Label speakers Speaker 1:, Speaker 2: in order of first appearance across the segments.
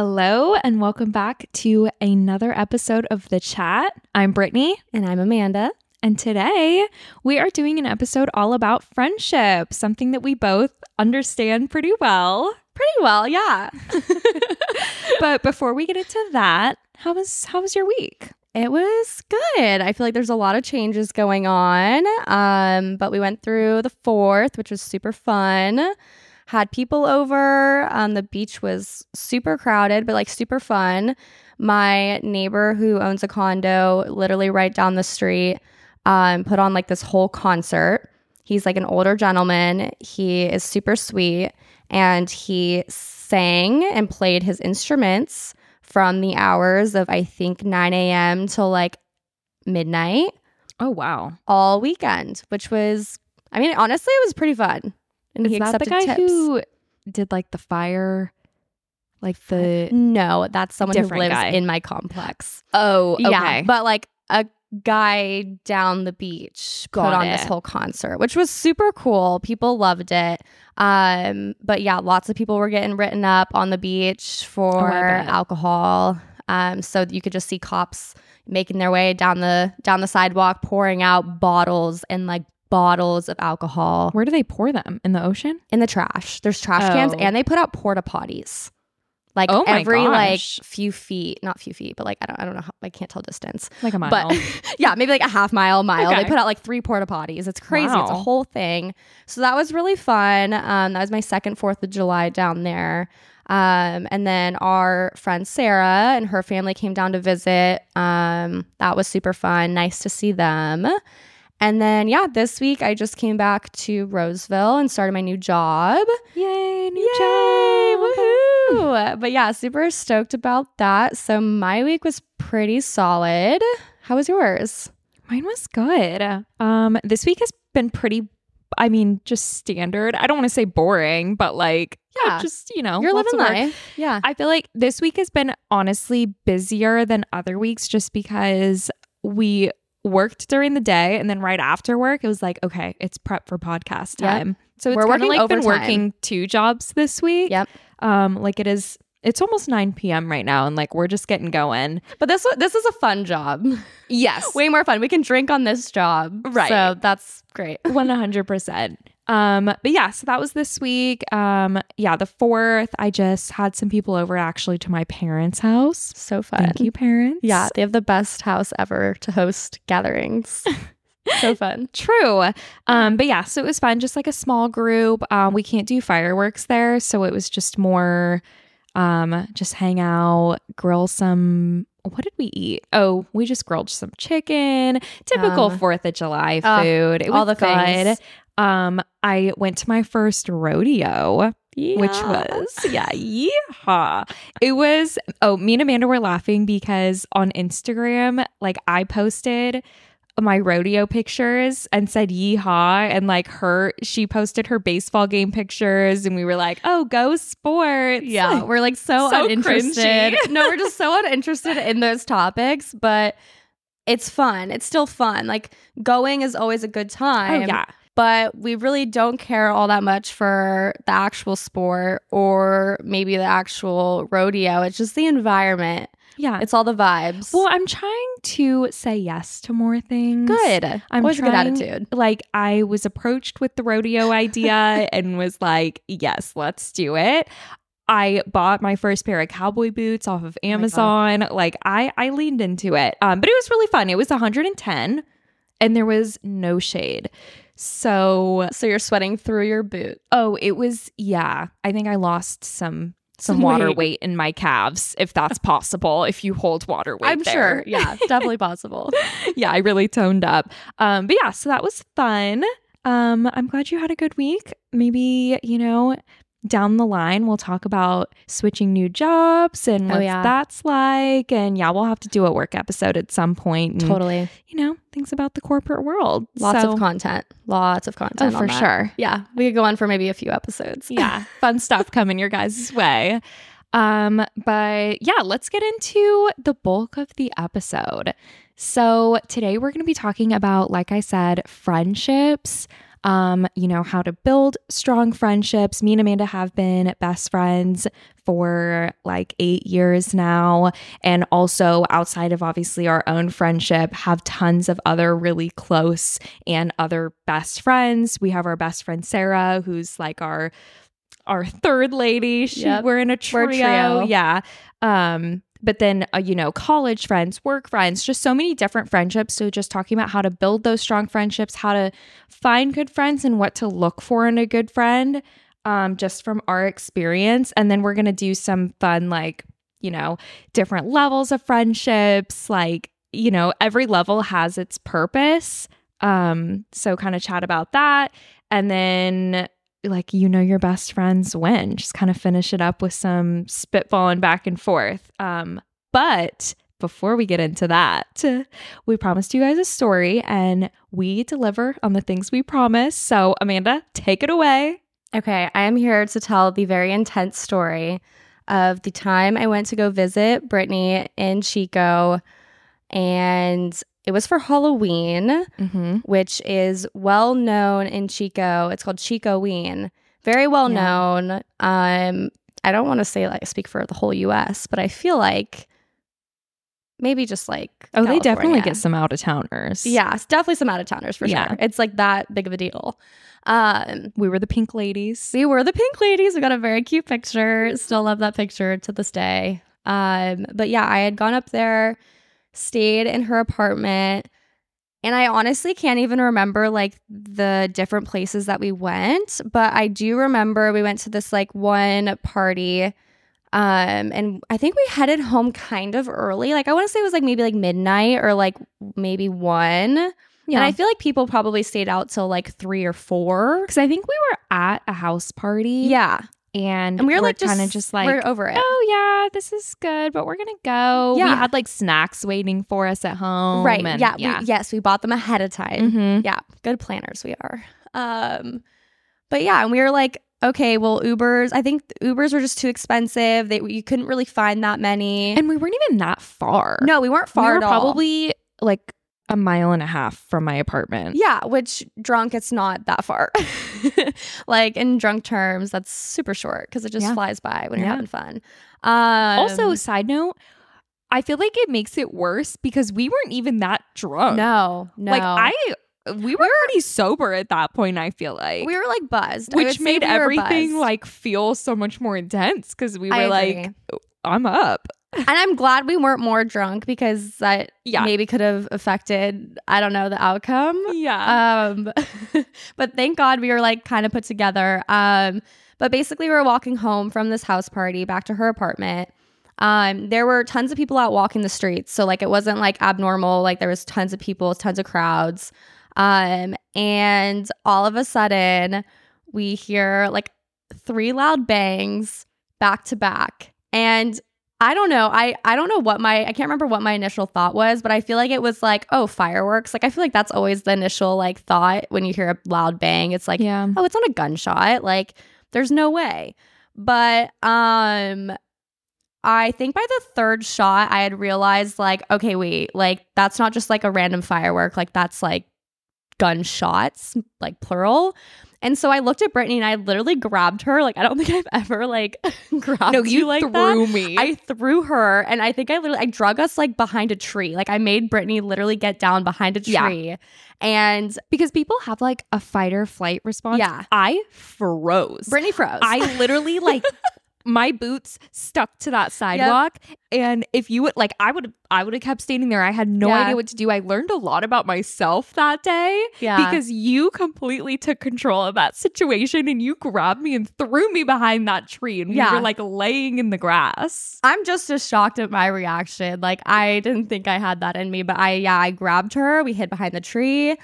Speaker 1: Hello, and welcome back to another episode of The Chat. I'm Brittney,
Speaker 2: And I'm Amanda.
Speaker 1: and today we are doing an episode all about friendship, something that we both understand pretty well.
Speaker 2: Pretty well, yeah.
Speaker 1: But before we get into that, how was how was your week?
Speaker 2: It was good. I feel like there's a lot of changes going on. Um, but we went through the fourth, which was super fun. Had people over. Um, the beach was super crowded, but like super fun. My neighbor who owns a condo, literally right down the street, um, put on like this whole concert. He's like an older gentleman. He is super sweet, and he sang and played his instruments from the hours of I think 9 a.m. till like midnight
Speaker 1: Oh wow.
Speaker 2: all weekend, which was, I mean, honestly, it was pretty fun. And
Speaker 1: Is
Speaker 2: he
Speaker 1: that the guy
Speaker 2: tips.
Speaker 1: who did like the fire like the
Speaker 2: No, that's someone who lives
Speaker 1: guy.
Speaker 2: in my complex.
Speaker 1: Oh, okay.
Speaker 2: Yeah, but like a guy down the beach put
Speaker 1: Got
Speaker 2: on this whole concert, which was super cool. People loved it. Um, but yeah, lots of people were getting written up on the beach for
Speaker 1: Oh,
Speaker 2: alcohol. Um, so you could just see cops making their way down the down the sidewalk, pouring out bottles and like bottles of alcohol
Speaker 1: Where do they pour them? In the ocean?
Speaker 2: in the trash. There's trash cans,
Speaker 1: Oh.
Speaker 2: and they put out porta potties. Like
Speaker 1: Oh
Speaker 2: every like few feet, not few feet, but like I don't, I don't know, how, I can't tell distance.
Speaker 1: Like a mile.
Speaker 2: But yeah, maybe like a half mile, mile.
Speaker 1: Okay.
Speaker 2: They put out like three porta potties. It's crazy. It's a whole thing. So that was really fun. Um, that was my second Fourth of July down there. Um, and then our friend Sarah and her family came down to visit. Um, that was super fun. Nice to see them. And then yeah, this week I just came back to Roseville and started my new job.
Speaker 1: Yay, new
Speaker 2: Yay!
Speaker 1: job.
Speaker 2: Woohoo! But yeah, super stoked about that. So my week was pretty solid. How was yours?
Speaker 1: Mine was good. Um, this week has been pretty. I mean, just standard. I don't want to say boring, but like,
Speaker 2: Yeah.
Speaker 1: just you know,
Speaker 2: You're living life. Yeah.
Speaker 1: I feel like this week has been honestly busier than other weeks, just because we worked during the day and then right after work, it was like, okay, it's prep for podcast
Speaker 2: Yep.
Speaker 1: time. So it's
Speaker 2: We're working
Speaker 1: like been
Speaker 2: overtime.
Speaker 1: working two jobs this week.
Speaker 2: Yep.
Speaker 1: Um, like it is. It's almost 9 p.m. right now, and like we're just getting going.
Speaker 2: But this this is a fun job.
Speaker 1: Yes.
Speaker 2: Way more fun. We can drink on this job.
Speaker 1: Right.
Speaker 2: So that's great.
Speaker 1: 100%. Um, but yeah, so that was this week. Um, yeah, the fourth, I just had some people over actually to my parents' house.
Speaker 2: So fun.
Speaker 1: Thank you, parents.
Speaker 2: Yeah, they have the best house ever to host gatherings. so fun.
Speaker 1: True. Um, but yeah, so it was fun, just like a small group. Um, we can't do fireworks there, so it was just more um just hang out, grill some what did we eat? Oh, we just grilled some chicken, typical
Speaker 2: Yum.
Speaker 1: Fourth of July
Speaker 2: Ah,
Speaker 1: food. It was all
Speaker 2: the things.
Speaker 1: Um, I went to my first rodeo. which was yeah, yeehaw. It was oh, me and Amanda were laughing because on Instagram, like I posted my rodeo pictures and said yeehaw and like her she posted her baseball game pictures and we were like, "Oh, go sports."
Speaker 2: Yeah, we're like so,
Speaker 1: So
Speaker 2: uninterested. no, we're just so uninterested in those topics, but it's fun. It's still fun. Like going is always a good time
Speaker 1: Oh
Speaker 2: time.
Speaker 1: yeah.
Speaker 2: But we really don't care all that much for the actual sport or maybe the actual rodeo. It's just the environment.
Speaker 1: Yeah.
Speaker 2: It's all the vibes.
Speaker 1: well, I'm trying to say yes to more things.
Speaker 2: good.
Speaker 1: I'm
Speaker 2: always a good attitude.
Speaker 1: like I was approached with the rodeo idea and was like, yes, let's do it. I bought my first pair of cowboy boots off of Amazon. like I I leaned into it. Um but it was really fun. It was 110 and there was no shade. So,
Speaker 2: So you're sweating through your boot.
Speaker 1: oh, it was yeah. I think I lost some some water
Speaker 2: weight.
Speaker 1: weight in my calves if that's possible if you hold water weight
Speaker 2: I'm
Speaker 1: there.
Speaker 2: sure. Yeah, definitely possible.
Speaker 1: yeah, I really toned up. Um, but yeah, so that was fun. Um, I'm glad you had a good week. Maybe, you know, down the line we'll talk about switching new jobs and
Speaker 2: Oh,
Speaker 1: what
Speaker 2: yeah.
Speaker 1: that's like. And yeah, we'll have to do a work episode at some point. And,
Speaker 2: Totally.
Speaker 1: You know, things about the corporate world.
Speaker 2: Lots
Speaker 1: So-
Speaker 2: of content. Lots of content.
Speaker 1: Oh,
Speaker 2: on
Speaker 1: for
Speaker 2: that.
Speaker 1: sure.
Speaker 2: Yeah, we could go on for maybe a few episodes.
Speaker 1: yeah, fun stuff coming your guys' way. Um, but yeah, let's get into the bulk of the episode. So today we're going to be talking about, like I said, friendships. Um, you know, how to build strong friendships. Me and Amanda have been best friends for like eight years now. And also, outside of obviously our own friendship, have tons of other really close and other best friends. We have our best friend Sarah, who's like our our third lady. She,
Speaker 2: Yep.
Speaker 1: We're in a trio.
Speaker 2: a trio.
Speaker 1: Yeah. Um, but then, uh, you know, college friends, work friends, just so many different friendships. So, just talking about how to build those strong friendships, how to find good friends, and what to look for in a good friend, um, just from our experience. And then we're going to do some fun, like, you know, different levels of friendships. Like, you know, every level has its purpose. Um, so, kind of chat about that. And then, like you know your best friends win. Just kind of finish it up with some spitballing back and forth. Um but before we get into that we promised you guys a story and we deliver on the things we promise so amanda take it away.
Speaker 2: Okay, I am here to tell the very intense story of the time I went to go visit Brittney in Chico, and it was for Halloween,
Speaker 1: mm-hmm.
Speaker 2: which is well known in Chico. It's called Chicoween. Very well
Speaker 1: Yeah.
Speaker 2: known. Um, I don't want to say like speak for the whole U.S., but I feel like maybe just like
Speaker 1: oh they definitely get some out of towners
Speaker 2: yeah, it's definitely some out of towners for
Speaker 1: Yeah.
Speaker 2: sure. It's like that big of a deal. Um,
Speaker 1: we were the pink ladies
Speaker 2: we were the pink ladies. We got a very cute picture. Still love that picture to this day. Um, but yeah, I had gone up there, stayed in her apartment, and I honestly can't even remember like the different places that we went, but I do remember we went to this like one party. Um, and I think we headed home kind of early. Like I want to say it was like maybe like midnight or like maybe one.
Speaker 1: yeah
Speaker 2: And I feel like people probably stayed out till like three or four.
Speaker 1: because i think we were at a house party
Speaker 2: Yeah.
Speaker 1: And,
Speaker 2: And we were like
Speaker 1: kind of
Speaker 2: just,
Speaker 1: like
Speaker 2: we're over it.
Speaker 1: oh yeah, this is good, but we're gonna go.
Speaker 2: Yeah.
Speaker 1: We had like snacks waiting for us at home.
Speaker 2: right.
Speaker 1: and-
Speaker 2: yeah,
Speaker 1: yeah.
Speaker 2: We, yes, we bought them ahead of time.
Speaker 1: Mhm.
Speaker 2: Yeah. Good planners we are. Um but yeah, and we were like, okay, well Ubers, I think Ubers were just too expensive. They you couldn't really find that many.
Speaker 1: And we weren't even that far.
Speaker 2: no, we weren't far
Speaker 1: we were probably like a mile and a half from my apartment.
Speaker 2: Yeah, which drunk it's not that far. like in drunk terms, that's super short because it just
Speaker 1: Yeah.
Speaker 2: flies by when you're having fun. Um
Speaker 1: also, side note, I feel like it makes it worse because we weren't even that drunk.
Speaker 2: no, no.
Speaker 1: Like I we were pretty sober at that point, I feel like.
Speaker 2: we were like buzzed.
Speaker 1: Which made
Speaker 2: we
Speaker 1: everything like feel so much more intense because we were like. I'm up.
Speaker 2: And I'm glad we weren't more drunk because that
Speaker 1: Yeah.
Speaker 2: maybe could have affected I don't know the outcome.
Speaker 1: Yeah.
Speaker 2: Um, but thank God we were like kind of put together. Um, but basically we were walking home from this house party back to her apartment. Um, there were tons of people out walking the streets, so like it wasn't like abnormal. Like there was tons of people, tons of crowds. Um, and all of a sudden we hear like three loud bangs back to back, and I don't know. I I don't know what my I can't remember what my initial thought was, but I feel like it was like, oh, fireworks. Like I feel like that's always the initial like thought when you hear a loud bang. It's like,
Speaker 1: yeah.
Speaker 2: oh, it's not a gunshot. Like there's no way. But um I think by the third shot I had realized like, okay, wait, like that's not just like a random firework. Like that's like gunshots, like plural. And so I looked at Brittney and I literally grabbed her. Like I don't think I've ever like grabbed
Speaker 1: No, you
Speaker 2: like that.
Speaker 1: threw me.
Speaker 2: I threw her and I think I literally I drug us like behind a tree. Like I made Brittney literally get down behind a
Speaker 1: Yeah.
Speaker 2: tree. And
Speaker 1: because people have like a fight or flight response.
Speaker 2: Yeah.
Speaker 1: I froze.
Speaker 2: Brittney froze.
Speaker 1: I literally like my boots stuck to that sidewalk and if you would like I would I would have kept standing there. I had no
Speaker 2: Yeah.
Speaker 1: idea what to do. I learned a lot about myself that day
Speaker 2: yeah.
Speaker 1: because you completely took control of that situation and you grabbed me and threw me behind that tree and
Speaker 2: Yeah.
Speaker 1: we were like laying in the grass.
Speaker 2: I'm just as shocked at my reaction. Like I didn't think I had that in me, but I yeah, I grabbed her. We hid behind the tree.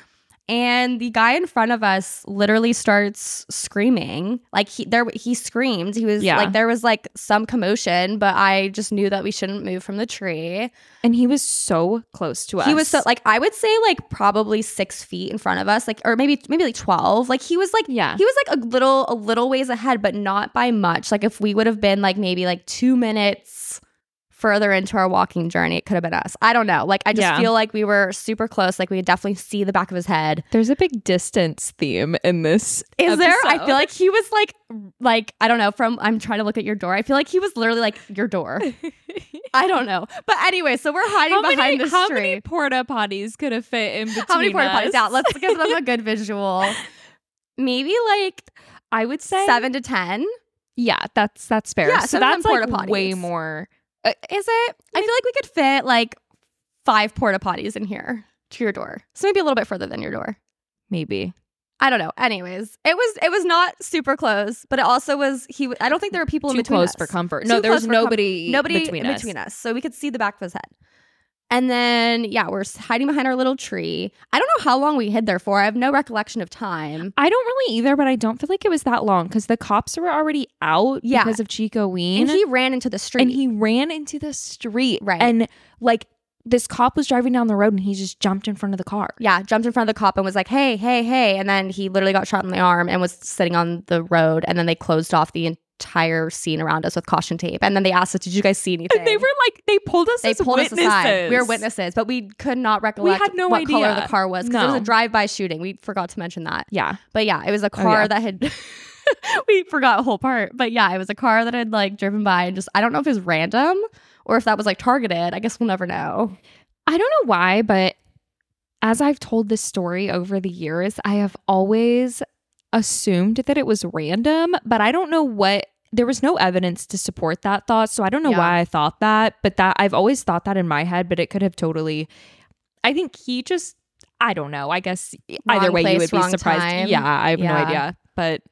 Speaker 2: And the guy in front of us literally starts screaming. Like he there he screamed. He was
Speaker 1: Yeah.
Speaker 2: like there was like some commotion, but I just knew that we shouldn't move from the tree.
Speaker 1: And he was so close to us.
Speaker 2: He was so like I would say like probably six feet in front of us, like or maybe maybe like twelve. Like he was like
Speaker 1: Yeah.
Speaker 2: he was like a little a little ways ahead, but not by much. Like if we would have been like maybe like two minutes further into our walking journey, it could have been us. I don't know. Like, I just
Speaker 1: Yeah.
Speaker 2: feel like we were super close. Like, we could definitely see the back of his head.
Speaker 1: There's a big distance theme in this.
Speaker 2: Is there? I feel like he was like, like I don't know. From I'm trying to look at your door. I feel like he was literally like your door. I don't know. But anyway, so we're hiding
Speaker 1: how
Speaker 2: behind
Speaker 1: many,
Speaker 2: this
Speaker 1: how
Speaker 2: tree.
Speaker 1: many porta potties could have fit in between
Speaker 2: how many porta potties? Yeah, let's give them a good visual. Maybe like
Speaker 1: I would say
Speaker 2: seven to ten.
Speaker 1: Yeah, that's that's fair.
Speaker 2: Yeah,
Speaker 1: so that's like way more.
Speaker 2: Uh, is it? I feel like we could fit like five porta potties in here to your door. So maybe a little bit further than your door.
Speaker 1: Maybe.
Speaker 2: I don't know. Anyways, it was it was not super close, but it also was he. I don't think there were people in
Speaker 1: Too
Speaker 2: between
Speaker 1: close
Speaker 2: us.
Speaker 1: for comfort.
Speaker 2: Too
Speaker 1: no, there
Speaker 2: close
Speaker 1: was
Speaker 2: for com-
Speaker 1: nobody.
Speaker 2: Nobody
Speaker 1: between, us.
Speaker 2: between us, so we could see the back of his head. And then yeah, we're hiding behind our little tree. I don't know how long we hid there for. I have no recollection of time.
Speaker 1: I don't really either, but I don't feel like it was that long because the cops were already out
Speaker 2: Yeah.
Speaker 1: because of Chicoween,
Speaker 2: And he ran into the street.
Speaker 1: and he ran into the street.
Speaker 2: Right.
Speaker 1: and like this cop was driving down the road, and he just jumped in front of the car.
Speaker 2: yeah, jumped in front of the cop and was like, "Hey, hey, hey!" And then he literally got shot in the arm and was sitting on the road. And then they closed off the entire scene around us with caution tape. And then they asked us, "Did you guys see anything?"
Speaker 1: And they were like, they pulled us.
Speaker 2: they
Speaker 1: as
Speaker 2: pulled
Speaker 1: witnesses.
Speaker 2: us aside. We were witnesses, but we could not recollect we
Speaker 1: had no
Speaker 2: what color the car was because it was a drive-by shooting. We forgot to mention that.
Speaker 1: Yeah,
Speaker 2: But yeah, it was a car
Speaker 1: Oh, yeah.
Speaker 2: that had. we forgot a whole part, but yeah, it was a car that had like driven by and just. I don't know if it was random or if that was like targeted. I guess we'll never know.
Speaker 1: I don't know why, but as I've told this story over the years, I have always assumed that it was random, but I don't know what there was no evidence to support that thought. So I don't know
Speaker 2: Yeah.
Speaker 1: why I thought that, but that I've always thought that in my head, but it could have totally I think he just I don't know. I guess either
Speaker 2: Wrong
Speaker 1: way you would be surprised.
Speaker 2: time.
Speaker 1: Yeah, I have no idea. But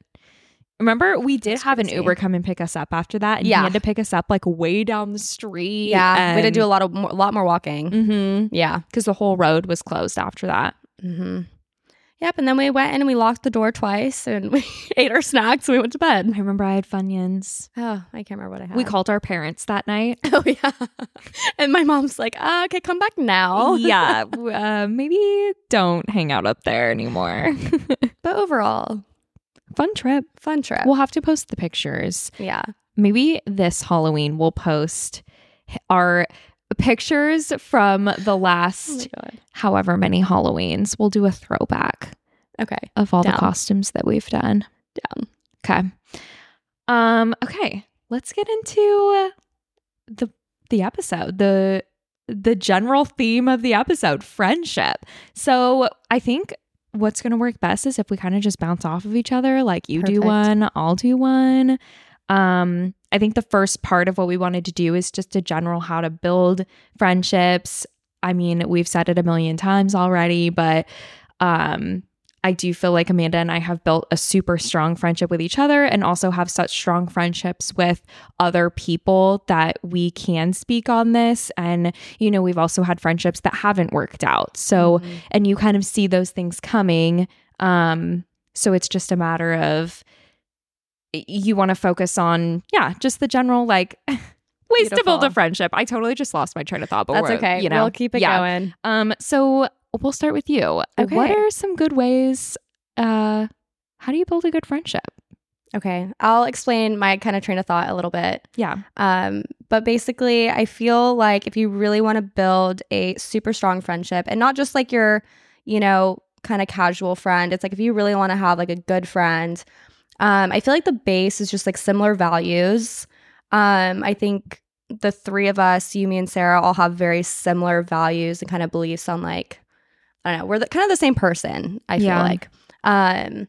Speaker 1: remember we did
Speaker 2: That's
Speaker 1: have an. Uber come and pick us up after that and
Speaker 2: Yeah.
Speaker 1: he had to pick us up like way down the street.
Speaker 2: Yeah, we had to do a lot of a lot more walking.
Speaker 1: Mm-hmm.
Speaker 2: Yeah.
Speaker 1: because the whole road was closed after that.
Speaker 2: Mm-hmm. Yep. And then we went in and we locked the door twice and we ate our snacks and we went to bed.
Speaker 1: I remember I had Funyuns.
Speaker 2: Oh, I can't remember what I had.
Speaker 1: We called our parents that night.
Speaker 2: Oh yeah. and my mom's like, uh, okay, come back now.
Speaker 1: yeah, uh, maybe don't hang out up there anymore.
Speaker 2: But overall,
Speaker 1: Fun trip.
Speaker 2: fun trip.
Speaker 1: We'll have to post the pictures.
Speaker 2: yeah.
Speaker 1: Maybe this Halloween we'll post our pictures from the
Speaker 2: Oh
Speaker 1: last
Speaker 2: god.
Speaker 1: however many Halloweens. We'll do a throwback
Speaker 2: Okay.
Speaker 1: of all
Speaker 2: Down.
Speaker 1: the costumes that we've done.
Speaker 2: Down.
Speaker 1: Okay. Um okay, let's get into the the episode. The the general theme of the episode, friendship. So, I think what's going to work best is if we kind of just bounce off of each other, like you do one, I'll do one. Um I think the first part of what we wanted to do is just a general how to build friendships. I mean, we've said it a million times already, but um I do feel like Amanda and I have built a super strong friendship with each other and also have such strong friendships with other people that we can speak on this. And, you know, we've also had friendships that haven't worked out. So,
Speaker 2: Mhm.
Speaker 1: and you kind of see those things coming. Um, so it's just a matter of you want to focus on, yeah, just the general like ways to build a friendship. I totally just lost my train of thought, but
Speaker 2: that's okay.
Speaker 1: You know,
Speaker 2: we'll keep it
Speaker 1: yeah.
Speaker 2: going.
Speaker 1: um, so we'll start with you.
Speaker 2: Okay.
Speaker 1: What are some good ways? Uh, how do you build a good friendship?
Speaker 2: Okay. I'll explain my kind of train of thought a little bit.
Speaker 1: Yeah.
Speaker 2: Um, but basically, I feel like if you really want to build a super strong friendship and not just like your, you know, kind of casual friend, it's like if you really want to have like a good friend, um, I feel like the base is just like similar values. Um, I think the three of us, you, me, and Sarah, all have very similar values and kind of beliefs on like, I don't know, we're the, kind of the same person, I feel
Speaker 1: Yeah.
Speaker 2: like. Um,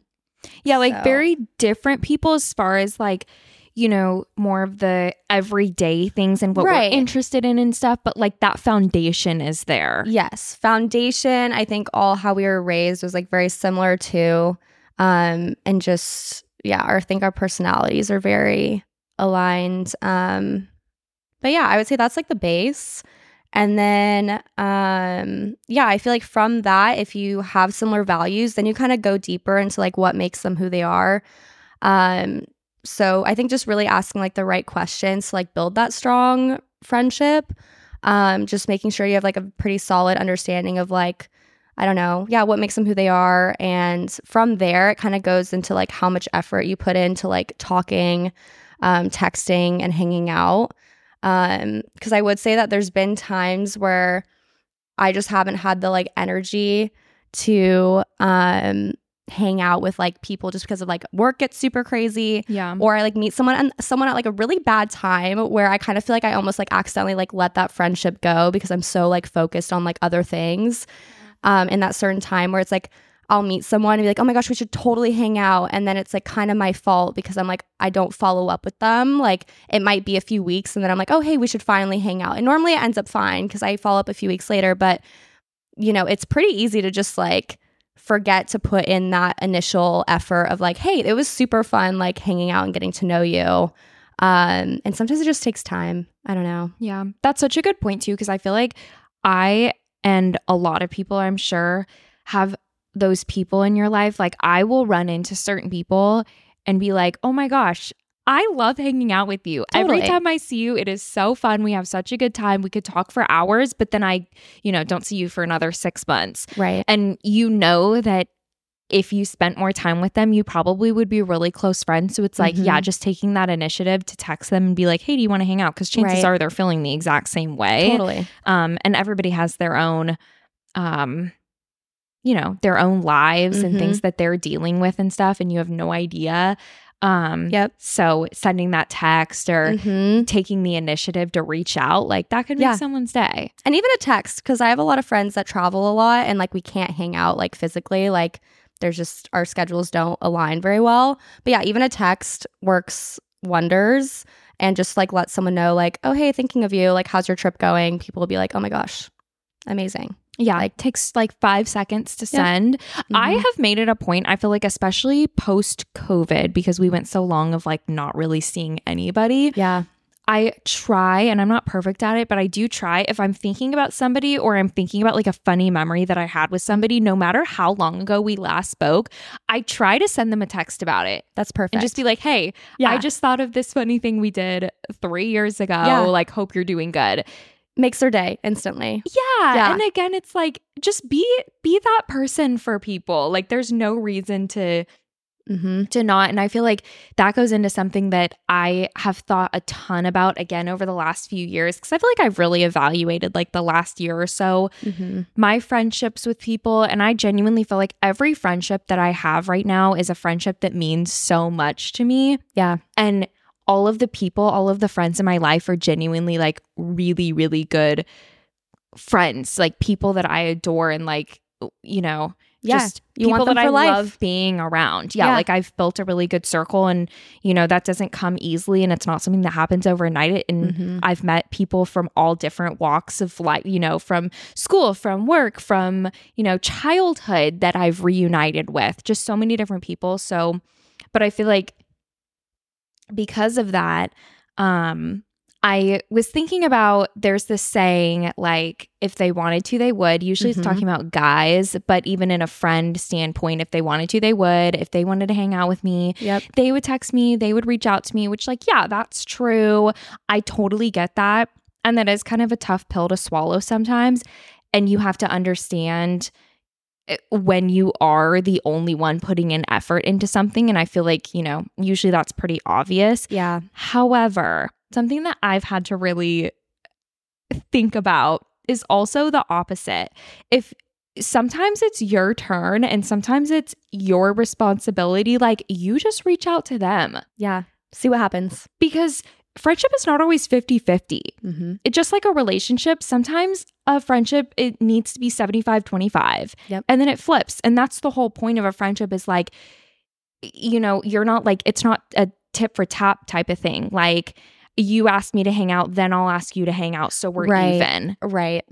Speaker 1: Yeah, like
Speaker 2: So-
Speaker 1: very different people as far as like, you know, more of the everyday things and what
Speaker 2: Right.
Speaker 1: we're interested in and stuff, but like that foundation is there.
Speaker 2: Yes, foundation. I think all how we were raised was like very similar to, um, and just yeah, our, I think our personalities are very aligned. Um, but yeah, I would say that's like the base. And then, um, yeah, I feel like from that, if you have similar values, then you kind of go deeper into like what makes them who they are. Um, so I think just really asking like the right questions to like build that strong friendship um, just making sure you have like a pretty solid understanding of like i don't know yeah what makes them who they are and from there it kind of goes into like how much effort you put into like talking um, texting and hanging out Um, because I would say that there's been times where I just haven't had the like energy to um hang out with like people just because of like work gets super crazy
Speaker 1: Yeah.
Speaker 2: or I like meet someone and someone at like a really bad time where I kind of feel like I almost like accidentally like let that friendship go because I'm so like focused on like other things. Um, in that certain time where it's like I'll meet someone and be like, oh my gosh, we should totally hang out. And then it's like kind of my fault because I'm like, I don't follow up with them. Like it might be a few weeks and then I'm like, oh, hey, we should finally hang out. And normally it ends up fine because I follow up a few weeks later. But, you know, it's pretty easy to just like forget to put in that initial effort of like, hey, it was super fun, like hanging out and getting to know you. Um, and sometimes it just takes time. I don't know.
Speaker 1: Yeah, that's such a good point too, because I feel like I and a lot of people, I'm sure, have those people in your life. Like, I will run into certain people and be like, oh my gosh, I love hanging out with you. Every time I see you, it is so fun. We have such a good time. We could talk for hours, but then I, you know, don't see you for another six months.
Speaker 2: Right.
Speaker 1: And you know that if you spent more time with them, you probably would be really close friends. So it's like,
Speaker 2: Mhm.
Speaker 1: yeah, just taking that initiative to text them and be like, hey, do you want to hang out? Because chances
Speaker 2: Right.
Speaker 1: are they're feeling the exact same way.
Speaker 2: Totally.
Speaker 1: Um, and everybody has their own, um, you know, their own lives and
Speaker 2: Mhm.
Speaker 1: things that they're dealing with and stuff, and you have no idea. Um,
Speaker 2: Yep.
Speaker 1: So sending that text or
Speaker 2: Mhm.
Speaker 1: taking the initiative to reach out, like that could make
Speaker 2: Yeah.
Speaker 1: someone's day.
Speaker 2: and even a text because I have a lot of friends that travel a lot and like we can't hang out like physically like there's just our schedules don't align very well but yeah even a text works wonders and just like let someone know like oh hey thinking of you like how's your trip going people will be like oh my gosh amazing
Speaker 1: Yeah,
Speaker 2: Like-
Speaker 1: takes like five seconds to
Speaker 2: Yeah.
Speaker 1: send. I
Speaker 2: mm-hmm.
Speaker 1: have made it a point. I feel like, especially post COVID, because we went so long of like not really seeing anybody.
Speaker 2: yeah
Speaker 1: I try, and I'm not perfect at it, but I do try. If I'm thinking about somebody or I'm thinking about like a funny memory that I had with somebody, no matter how long ago we last spoke, I try to send them a text about it
Speaker 2: that's perfect
Speaker 1: and just be like, hey,
Speaker 2: yeah
Speaker 1: I just thought of this funny thing we did three years ago.
Speaker 2: Yeah.
Speaker 1: Like, hope you're doing good.
Speaker 2: makes their day instantly
Speaker 1: Yeah.
Speaker 2: Yeah.
Speaker 1: And again, it's like just be be that person for people. Like there's no reason to
Speaker 2: mm-hmm.
Speaker 1: to not and I feel like that goes into something that I have thought a ton about again over the last few years cuz I feel like I've really evaluated like the last year or so
Speaker 2: Mm-hmm.
Speaker 1: my friendships with people and I genuinely feel like every friendship that I have right now is a friendship that means so much to me
Speaker 2: yeah
Speaker 1: and all of the people, all of the friends in my life are genuinely like really, really good friends, like people that I adore and like, you know,
Speaker 2: yeah
Speaker 1: just
Speaker 2: you
Speaker 1: people
Speaker 2: want them
Speaker 1: that
Speaker 2: for
Speaker 1: I
Speaker 2: life
Speaker 1: love being around. Yeah,
Speaker 2: Yeah.
Speaker 1: like I've built a really good circle and, you know, that doesn't come easily and it's not something that happens overnight. And
Speaker 2: Mhm.
Speaker 1: I've met people from all different walks of life, you know, from school, from work, from, you know, childhood that I've reunited with, just so many different people. So, but I feel like because of that, um, I was thinking about there's this saying like if they wanted to they would. Usually
Speaker 2: Mhm.
Speaker 1: it's talking about guys, but even in a friend standpoint, if they wanted to they would. If they wanted to hang out with me,
Speaker 2: yep
Speaker 1: they would text me, they would reach out to me, which like yeah, that's true. I totally get that. And that is kind of a tough pill to swallow sometimes, and you have to understand eh, when you are the only one putting in effort into something and I feel like, you know, usually that's pretty obvious.
Speaker 2: yeah
Speaker 1: However, something that I've had to really think about is also the opposite. If sometimes it's your turn and sometimes it's your responsibility, like you just reach out to them
Speaker 2: yeah see what happens
Speaker 1: because friendship is not always 50 50.
Speaker 2: mm-hmm.
Speaker 1: It just like a relationship, sometimes a friendship it needs to be 75 25.
Speaker 2: Yep.
Speaker 1: And then it flips. And that's the whole point of a friendship is like you know, you're not like it's not a tip for tap type of thing. Like you ask me to hang out, then I'll ask you to hang out so we're
Speaker 2: Right.
Speaker 1: even.
Speaker 2: right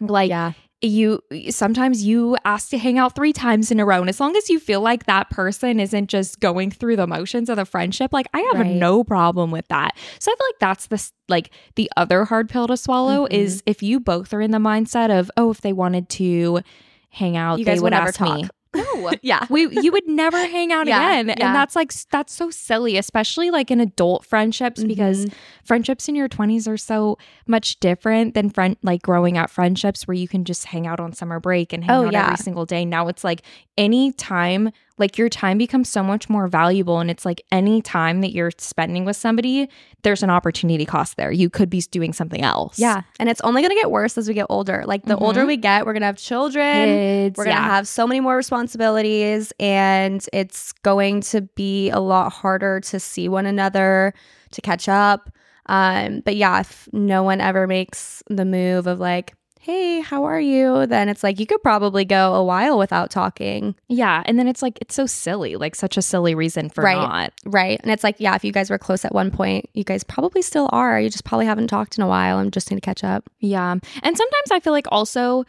Speaker 1: Like
Speaker 2: yeah
Speaker 1: you sometimes you ask to hang out three times in a row and as long as you feel like that person isn't just going through the motions of the friendship like i have
Speaker 2: Right.
Speaker 1: no problem with that so i feel like that's the like the other hard pill to swallow
Speaker 2: Mhm.
Speaker 1: is if you both are in the mindset of oh if they wanted to hang out
Speaker 2: You
Speaker 1: they
Speaker 2: guys
Speaker 1: would ask me
Speaker 2: talk.
Speaker 1: No
Speaker 2: yeah
Speaker 1: we you would never hang out
Speaker 2: Yeah,
Speaker 1: again
Speaker 2: yeah.
Speaker 1: and that's like that's so silly especially like in adult friendships because
Speaker 2: Mhm.
Speaker 1: friendships in your 20s are so much different than friend like growing up friendships where you can just hang out on summer break and hang
Speaker 2: Oh,
Speaker 1: out
Speaker 2: yeah.
Speaker 1: every single day now it's like any time like your time becomes so much more valuable and it's like any time that you're spending with somebody there's an opportunity cost there you could be doing something else
Speaker 2: Yeah. And it's only going to get worse as we get older. Like the older
Speaker 1: Mhm.
Speaker 2: we get, we're going to have children. We're going to
Speaker 1: yeah.
Speaker 2: have so many more responsibilities, and it's going to be a lot harder to see one another, to catch up. Um, but yeah, if no one ever makes the move of like, hey, how are you? Then it's like you could probably go a while without talking.
Speaker 1: yeah and then it's like it's so silly like such a silly reason for
Speaker 2: Right.
Speaker 1: not
Speaker 2: Right. And it's like, yeah, if you guys were close at one point, you guys probably still are. You just probably haven't talked in a while I'm just need to catch up.
Speaker 1: Yeah. And sometimes I feel like also,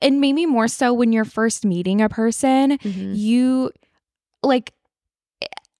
Speaker 1: and maybe more so when you're first meeting a person,
Speaker 2: Mhm.
Speaker 1: you like,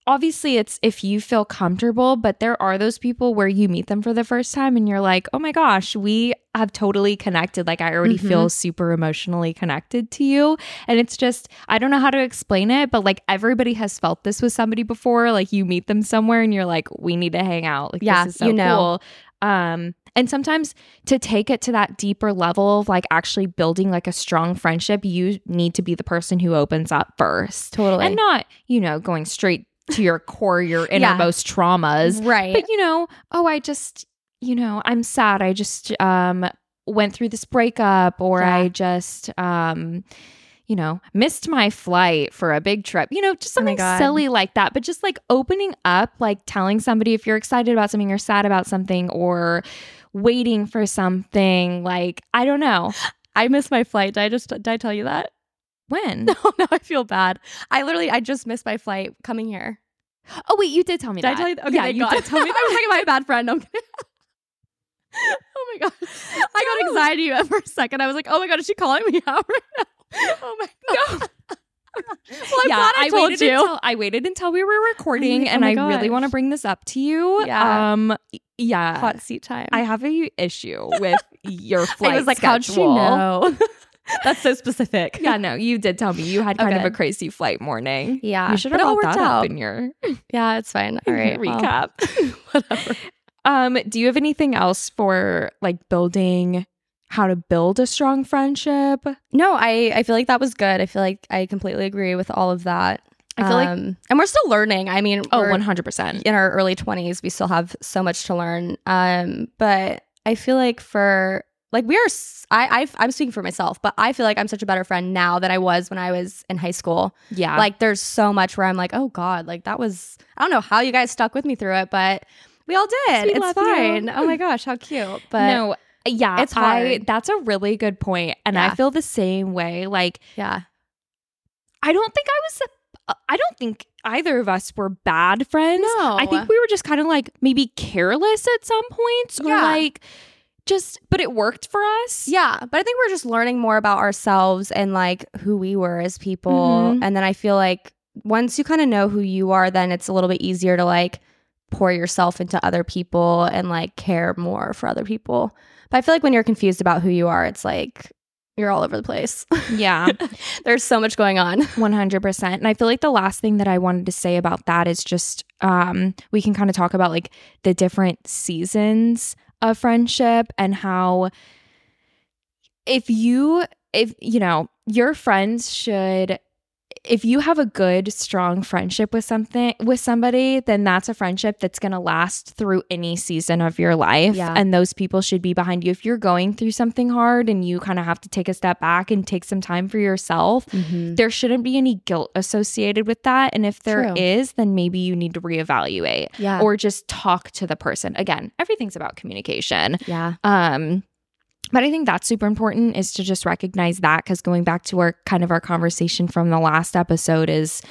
Speaker 1: obviously it's if you feel comfortable, but there are those people where you meet them for the first time and you're like, oh my gosh, we have totally connected. Like, I already feel super emotionally connected to you. And it's just, I don't know how to explain it, but like everybody has felt this with somebody before. Like, you meet them somewhere and you're like, we need to hang out. Like,
Speaker 2: Yeah,
Speaker 1: this is so
Speaker 2: you know.
Speaker 1: cool. Um, and sometimes to take it to that deeper level of like actually building like a strong friendship, you need to be the person who opens up first
Speaker 2: Totally.
Speaker 1: and not, you know, going straight to your core, your innermost traumas.
Speaker 2: right.
Speaker 1: But, you know, oh, I just, you know, I'm sad. I just um went through this breakup or
Speaker 2: Yeah.
Speaker 1: I just um you know, missed my flight for a big trip. You know, just
Speaker 2: Oh
Speaker 1: something
Speaker 2: God.
Speaker 1: silly like that. But just like opening up, like telling somebody if you're excited about something or sad about something or waiting for something. Like, I don't know.
Speaker 2: I missed my flight. Did I just did I tell you that?
Speaker 1: When?
Speaker 2: No, no, I feel bad. I literally I just missed my flight coming here.
Speaker 1: Oh, wait, you did tell me
Speaker 2: Did
Speaker 1: that.
Speaker 2: I tell you that? Okay,
Speaker 1: yeah, you
Speaker 2: God.
Speaker 1: did tell me
Speaker 2: I'm
Speaker 1: that.
Speaker 2: talking about my bad friend. I'm oh my god. I got
Speaker 1: No.
Speaker 2: anxiety for a second. I was like, oh my god, is she calling me out right now? Oh my god. well, I'm
Speaker 1: yeah,
Speaker 2: glad I, told
Speaker 1: waited
Speaker 2: you.
Speaker 1: Until, I waited until we were recording,
Speaker 2: oh
Speaker 1: and
Speaker 2: my
Speaker 1: I really want to bring this up to you.
Speaker 2: Yeah.
Speaker 1: Um. Yeah.
Speaker 2: Hot seat time.
Speaker 1: I have a issue with your flight.
Speaker 2: I was like, how'd she know? That's so specific.
Speaker 1: Yeah, no, you did tell me you had kind of a crazy flight morning.
Speaker 2: Yeah.
Speaker 1: you should have
Speaker 2: it all
Speaker 1: brought
Speaker 2: worked
Speaker 1: that
Speaker 2: out.
Speaker 1: up in your
Speaker 2: Yeah, it's fine. All right. well,
Speaker 1: recap.
Speaker 2: whatever.
Speaker 1: um, do you have anything else for like building how to build a strong friendship?
Speaker 2: No, I I feel like that was good. I feel like I completely agree with all of that.
Speaker 1: I feel like
Speaker 2: Um, and we're still learning. I mean,
Speaker 1: oh, 100%.
Speaker 2: in our early 20s, we still have so much to learn. Um, but I feel like for like we are I, I am speaking for myself, but I feel like I'm such a better friend now than I was when I was in high school.
Speaker 1: Yeah.
Speaker 2: Like there's so much where I'm like, "Oh god, like that was I don't know how you guys stuck with me through it, but we all did. It's
Speaker 1: love you.
Speaker 2: fine. Oh my gosh, how cute." But
Speaker 1: no, yeah,
Speaker 2: it's
Speaker 1: I, that's a really good point, and I feel the same way. Like,
Speaker 2: yeah.
Speaker 1: I don't think I was. Uh, I don't think either of us were bad friends.
Speaker 2: No.
Speaker 1: I think we were just kind of like maybe careless at some points, or
Speaker 2: Yeah.
Speaker 1: like just. But it worked for us.
Speaker 2: Yeah, but I think we're just learning more about ourselves and like who we were as people.
Speaker 1: Mhm.
Speaker 2: And then I feel like once you kind of know who you are, then it's a little bit easier to like pour yourself into other people and like care more for other people. But I feel like when you're confused about who you are, it's like you're all over the place.
Speaker 1: yeah.
Speaker 2: There's so much going on.
Speaker 1: 100% and i feel like the last thing that i wanted to say about that is just um we can kind of talk about like the different seasons of friendship and how if you if you know your friends should if you have a good strong friendship with something with somebody then that's a friendship that's going to last through any season of your life
Speaker 2: Yeah.
Speaker 1: and those people should be behind you if you're going through something hard and you kind of have to take a step back and take some time for yourself there shouldn't be any guilt associated with that. And if there is,
Speaker 2: True.
Speaker 1: then maybe you need to reevaluate
Speaker 2: Yeah.
Speaker 1: or just talk to the person. Again, everything's about communication.
Speaker 2: yeah.
Speaker 1: Um, but I think that's super important is to just recognize that because going back to our kind of our conversation from the last episode is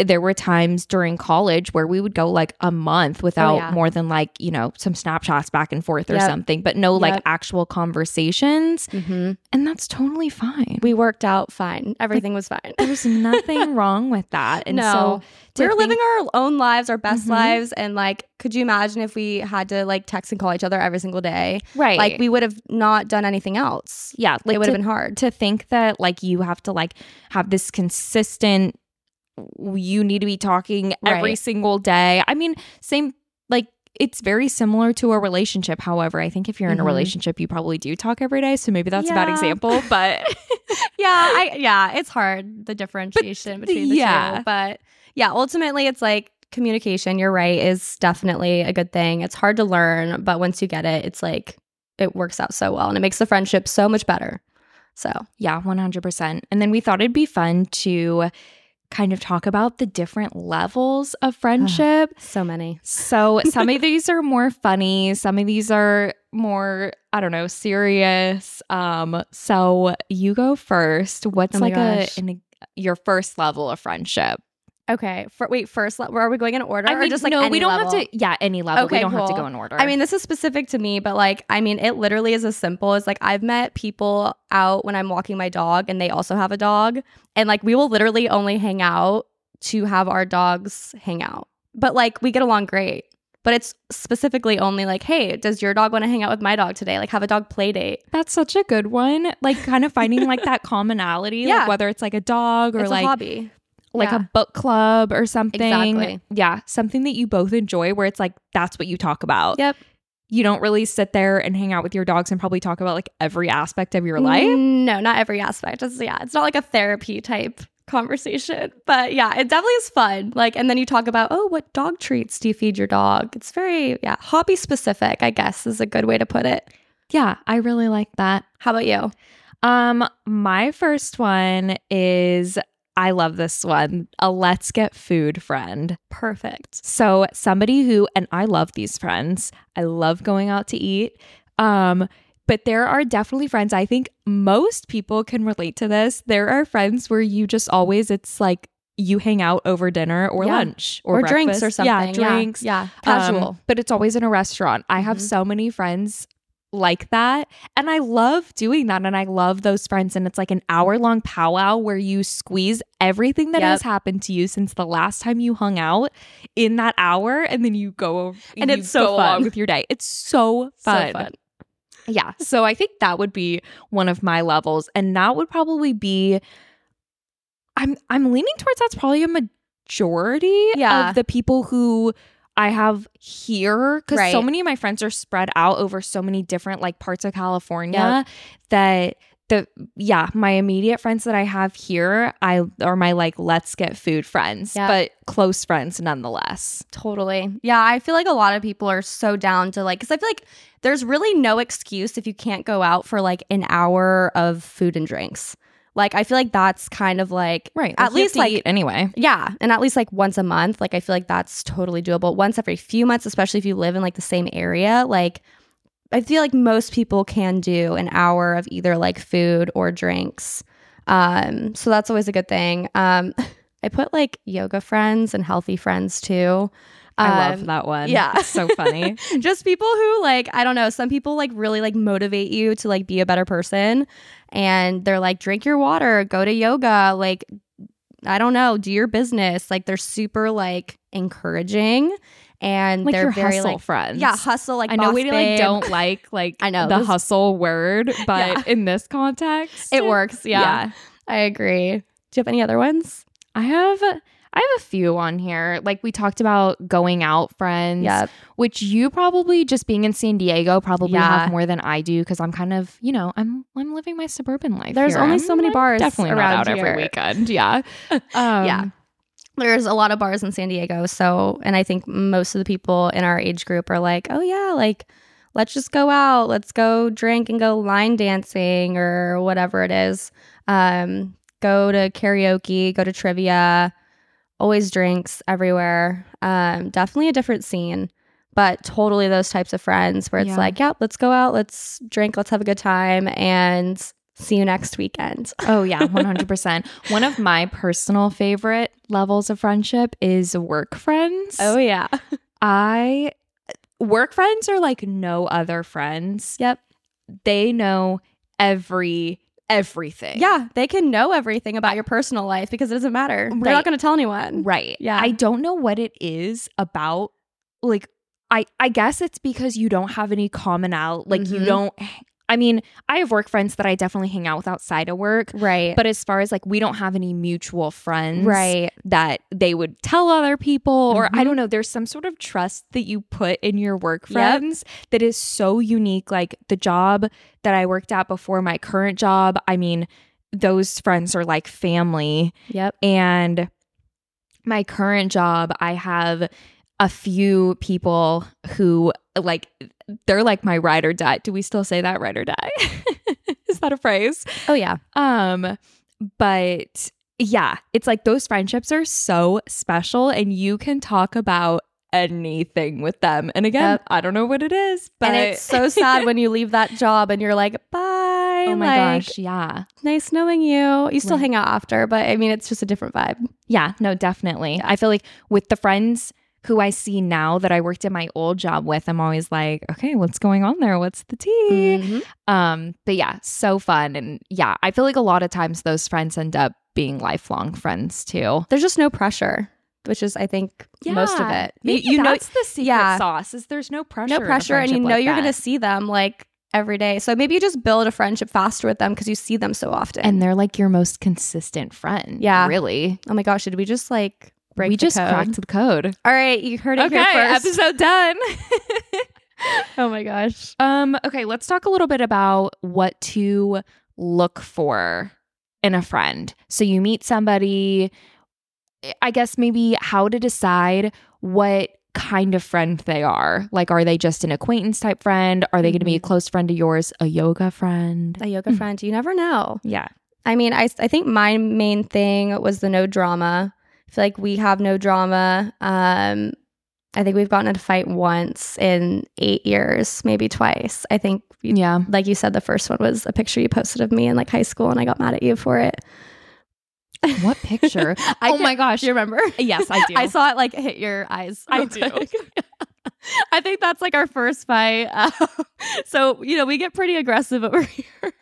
Speaker 1: there were times during college where we would go like a month without
Speaker 2: Oh, yeah.
Speaker 1: more than like, you know, some snapshots back and forth or
Speaker 2: Yep.
Speaker 1: something, but no like
Speaker 2: Yep.
Speaker 1: actual conversations.
Speaker 2: hmm
Speaker 1: And that's totally fine.
Speaker 2: We worked out fine. Everything was fine.
Speaker 1: There's nothing wrong with that. And
Speaker 2: No.
Speaker 1: so
Speaker 2: we were
Speaker 1: think-
Speaker 2: living our own lives, our best
Speaker 1: Mhm.
Speaker 2: lives, and like, could you imagine if we had to like text and call each other every single day?
Speaker 1: right.
Speaker 2: Like, we would have not done anything else.
Speaker 1: yeah, like
Speaker 2: it would have been hard.
Speaker 1: to think that like you have to like have this consistent you need to be talking every
Speaker 2: Right.
Speaker 1: single day. I mean, same like it's very similar to a relationship. However, I think if you're in a
Speaker 2: Mhm.
Speaker 1: relationship, you probably do talk every day. So maybe that's a bad example, but
Speaker 2: yeah, I yeah, it's hard the differentiation between the
Speaker 1: yeah.
Speaker 2: two. But yeah, ultimately it's like communication, you're right, is definitely a good thing. It's hard to learn, but once you get it, it's like it works out so well and it makes the friendship so much better. So,
Speaker 1: yeah, 100%. And then we thought it'd be fun to kind of talk about the different levels of friendship.
Speaker 2: so many.
Speaker 1: So some of these are more funny, some of these are more, I don't know, serious. Um, so you go first. What's
Speaker 2: Oh
Speaker 1: like a an, your first level of friendship?
Speaker 2: Okay. For, wait, first, le- are we going in order
Speaker 1: I
Speaker 2: or
Speaker 1: mean,
Speaker 2: just like
Speaker 1: no,
Speaker 2: any
Speaker 1: we don't
Speaker 2: level?
Speaker 1: have to. Yeah, any level.
Speaker 2: Okay, we
Speaker 1: don't have to go in order.
Speaker 2: I mean, this is specific to me, but like, I mean, it literally is as simple as like I've met people out when I'm walking my dog and they also have a dog. And like, we will literally only hang out to have our dogs hang out. But like, we get along great. But it's specifically only like, hey, does your dog want to hang out with my dog today? Like, have a dog play date.
Speaker 1: that's such a good one. Like, kind of finding like that commonality.
Speaker 2: Yeah.
Speaker 1: Like whether it's like a dog or
Speaker 2: it's
Speaker 1: like
Speaker 2: a hobby.
Speaker 1: Like
Speaker 2: Yeah.
Speaker 1: a book club or something.
Speaker 2: Exactly.
Speaker 1: Yeah, something that you both enjoy where it's like that's what you talk about.
Speaker 2: Yep.
Speaker 1: You don't really sit there and hang out with your dogs and probably talk about like every aspect of your life.
Speaker 2: No, not every aspect. It's yeah, it's not like a therapy type conversation. But yeah, it definitely is fun. Like and then you talk about, "Oh, what dog treats do you feed your dog?" It's very yeah, hobby specific, I guess is a good way to put it.
Speaker 1: Yeah, I really like that.
Speaker 2: How about you?
Speaker 1: Um my first one is I love this one. A let's get food friend.
Speaker 2: Perfect.
Speaker 1: So somebody who and I love these friends. I love going out to eat. Um but there are definitely friends I think most people can relate to this. There are friends where you just always it's like you hang out over dinner or
Speaker 2: Yeah.
Speaker 1: lunch or,
Speaker 2: Or, drinks or something.
Speaker 1: Yeah, drinks.
Speaker 2: Yeah,
Speaker 1: Um,
Speaker 2: casual.
Speaker 1: but it's always in a restaurant. I have
Speaker 2: Mhm.
Speaker 1: so many friends like that. And I love doing that. And I love those friends. And it's like an hour long powwow where you squeeze everything that
Speaker 2: Yep.
Speaker 1: has happened to you since the last time you hung out in that hour. And then you go over
Speaker 2: And
Speaker 1: you
Speaker 2: it's so fun.
Speaker 1: with your day. It's so fun.
Speaker 2: So fun.
Speaker 1: Yeah. So I think that would be one of my levels. And that would probably be I'm I'm leaning towards that's probably a majority
Speaker 2: Yeah.
Speaker 1: of the people who I have here because so many of my friends are spread out over so many different like parts of California that the yeah my immediate friends that I have here I are my like let's get food friends
Speaker 2: Yeah.
Speaker 1: but close friends nonetheless.
Speaker 2: Totally. Yeah, I feel like a lot of people are so down to like, because I feel like there's really no excuse if you can't go out for like an hour of food and drinks. Like, I feel like that's kind of like,
Speaker 1: Right.
Speaker 2: At least like,
Speaker 1: anyway.
Speaker 2: yeah, and at least like once a month. Like, I feel like that's totally doable. Once every few months, especially if you live in like the same area. Like, I feel like most people can do an hour of either like food or drinks. Um, so that's always a good thing. Um, I put like yoga friends and healthy friends too.
Speaker 1: I
Speaker 2: Um,
Speaker 1: love that one.
Speaker 2: yeah.
Speaker 1: It's so funny.
Speaker 2: just people who like i don't know some people like really like motivate you to like be a better person and they're like drink your water go to yoga like i don't know do your business like they're super like encouraging and
Speaker 1: like
Speaker 2: they're very
Speaker 1: hustle
Speaker 2: like
Speaker 1: friends.
Speaker 2: yeah hustle like
Speaker 1: I know we like don't like like
Speaker 2: I know,
Speaker 1: the
Speaker 2: this-
Speaker 1: hustle word, but
Speaker 2: Yeah.
Speaker 1: in this context,
Speaker 2: it works yeah,
Speaker 1: Yeah.
Speaker 2: i agree do you have any other ones
Speaker 1: I have I have a few on here. Like we talked about going out friends,
Speaker 2: yeah
Speaker 1: which you probably just being in San Diego probably
Speaker 2: Yeah.
Speaker 1: have more than I do because I'm kind of you know I'm I'm living my suburban life.
Speaker 2: There's
Speaker 1: here.
Speaker 2: only
Speaker 1: I'm,
Speaker 2: so many bars
Speaker 1: definitely
Speaker 2: around
Speaker 1: out
Speaker 2: here.
Speaker 1: every weekend. Yeah, um,
Speaker 2: Yeah. there's a lot of bars in San Diego. So, and I think most of the people in our age group are like, oh, yeah, like, let's just go out. Let's go drink and go line dancing or whatever it is. Um, go to karaoke, go to trivia, always drinks everywhere. Um, definitely a different scene. But totally those types of friends where it's
Speaker 1: Yeah.
Speaker 2: like, yep, let's go out, let's drink, let's have a good time, and see you next weekend.
Speaker 1: Oh yeah, 100%. One of my personal favorite levels of friendship is work friends.
Speaker 2: Oh, yeah.
Speaker 1: I work friends are like no other friends.
Speaker 2: Yep.
Speaker 1: They know every everything.
Speaker 2: Yeah, they can know everything about your personal life because it doesn't matter. They're not going to tell anyone.
Speaker 1: Right.
Speaker 2: Yeah.
Speaker 1: I don't know what it is about like I I guess it's because you don't have any common out like you
Speaker 2: Mhm.
Speaker 1: don't I mean, I have work friends that I definitely hang out with outside of work.
Speaker 2: Right.
Speaker 1: But as far as like we don't have any mutual friends
Speaker 2: right.
Speaker 1: that they would tell other people or I
Speaker 2: Mhm.
Speaker 1: don't know, there's some sort of trust that you put in your work
Speaker 2: Yep.
Speaker 1: friends that is so unique. Like the job that I worked at before my current job, I mean, those friends are like family.
Speaker 2: Yep.
Speaker 1: And my current job, I have a few people who like they're like my ride or die. Do we still say that ride or die? Is that a phrase?
Speaker 2: Oh yeah.
Speaker 1: Um, but yeah, it's like those friendships are so special and you can talk about anything with them. And again,
Speaker 2: Yep.
Speaker 1: I don't know what it is, but
Speaker 2: and it's so sad when you leave that job and you're like, bye.
Speaker 1: Oh my
Speaker 2: like,
Speaker 1: gosh, yeah.
Speaker 2: Nice knowing you. You still
Speaker 1: Right.
Speaker 2: hang out after, but I mean, it's just a different vibe.
Speaker 1: Yeah, no, definitely. I feel like with the friends who I see now that I worked at my old job with, I'm always like, okay, what's going on there? What's the tea?
Speaker 2: Mhm.
Speaker 1: Um, but yeah, so fun. And yeah, I feel like a lot of times those friends end up being lifelong friends too.
Speaker 2: There's just no pressure, which is, I think, most of it.
Speaker 1: Maybe
Speaker 2: you, you know,
Speaker 1: that's the secret
Speaker 2: yeah.
Speaker 1: sauce is there's no pressure.
Speaker 2: no pressure, and you know
Speaker 1: like
Speaker 2: you're going to see them like every day. So maybe you just build a friendship faster with them because you see them so often.
Speaker 1: and they're like your most consistent friend.
Speaker 2: Yeah.
Speaker 1: Really.
Speaker 2: oh my gosh, did we just like break
Speaker 1: we just
Speaker 2: code?
Speaker 1: cracked the code.
Speaker 2: All right, you heard it
Speaker 1: Okay,
Speaker 2: here first.
Speaker 1: episode done.
Speaker 2: oh my gosh.
Speaker 1: Um, okay, let's talk a little bit about what to look for in a friend. So you meet somebody, I guess maybe how to decide what kind of friend they are. Like, are they just an acquaintance type friend? Are they going to be a
Speaker 2: Mhm.
Speaker 1: close friend of yours, a yoga friend?
Speaker 2: A yoga friend, you never know.
Speaker 1: Yeah.
Speaker 2: I mean, I, I think my main thing was the no drama. I feel like we have no drama. Um, I think we've gotten in a fight once in eight years, maybe twice. I think,
Speaker 1: Yeah.
Speaker 2: like you said, the first one was a picture you posted of me in like high school, and I got mad at you for it.
Speaker 1: What picture?
Speaker 2: I
Speaker 1: oh my gosh.
Speaker 2: Do you remember?
Speaker 1: Yes, I do.
Speaker 2: I saw it like hit your eyes.
Speaker 1: I do.
Speaker 2: I think that's like our first fight. Um, so you know we get pretty aggressive over here.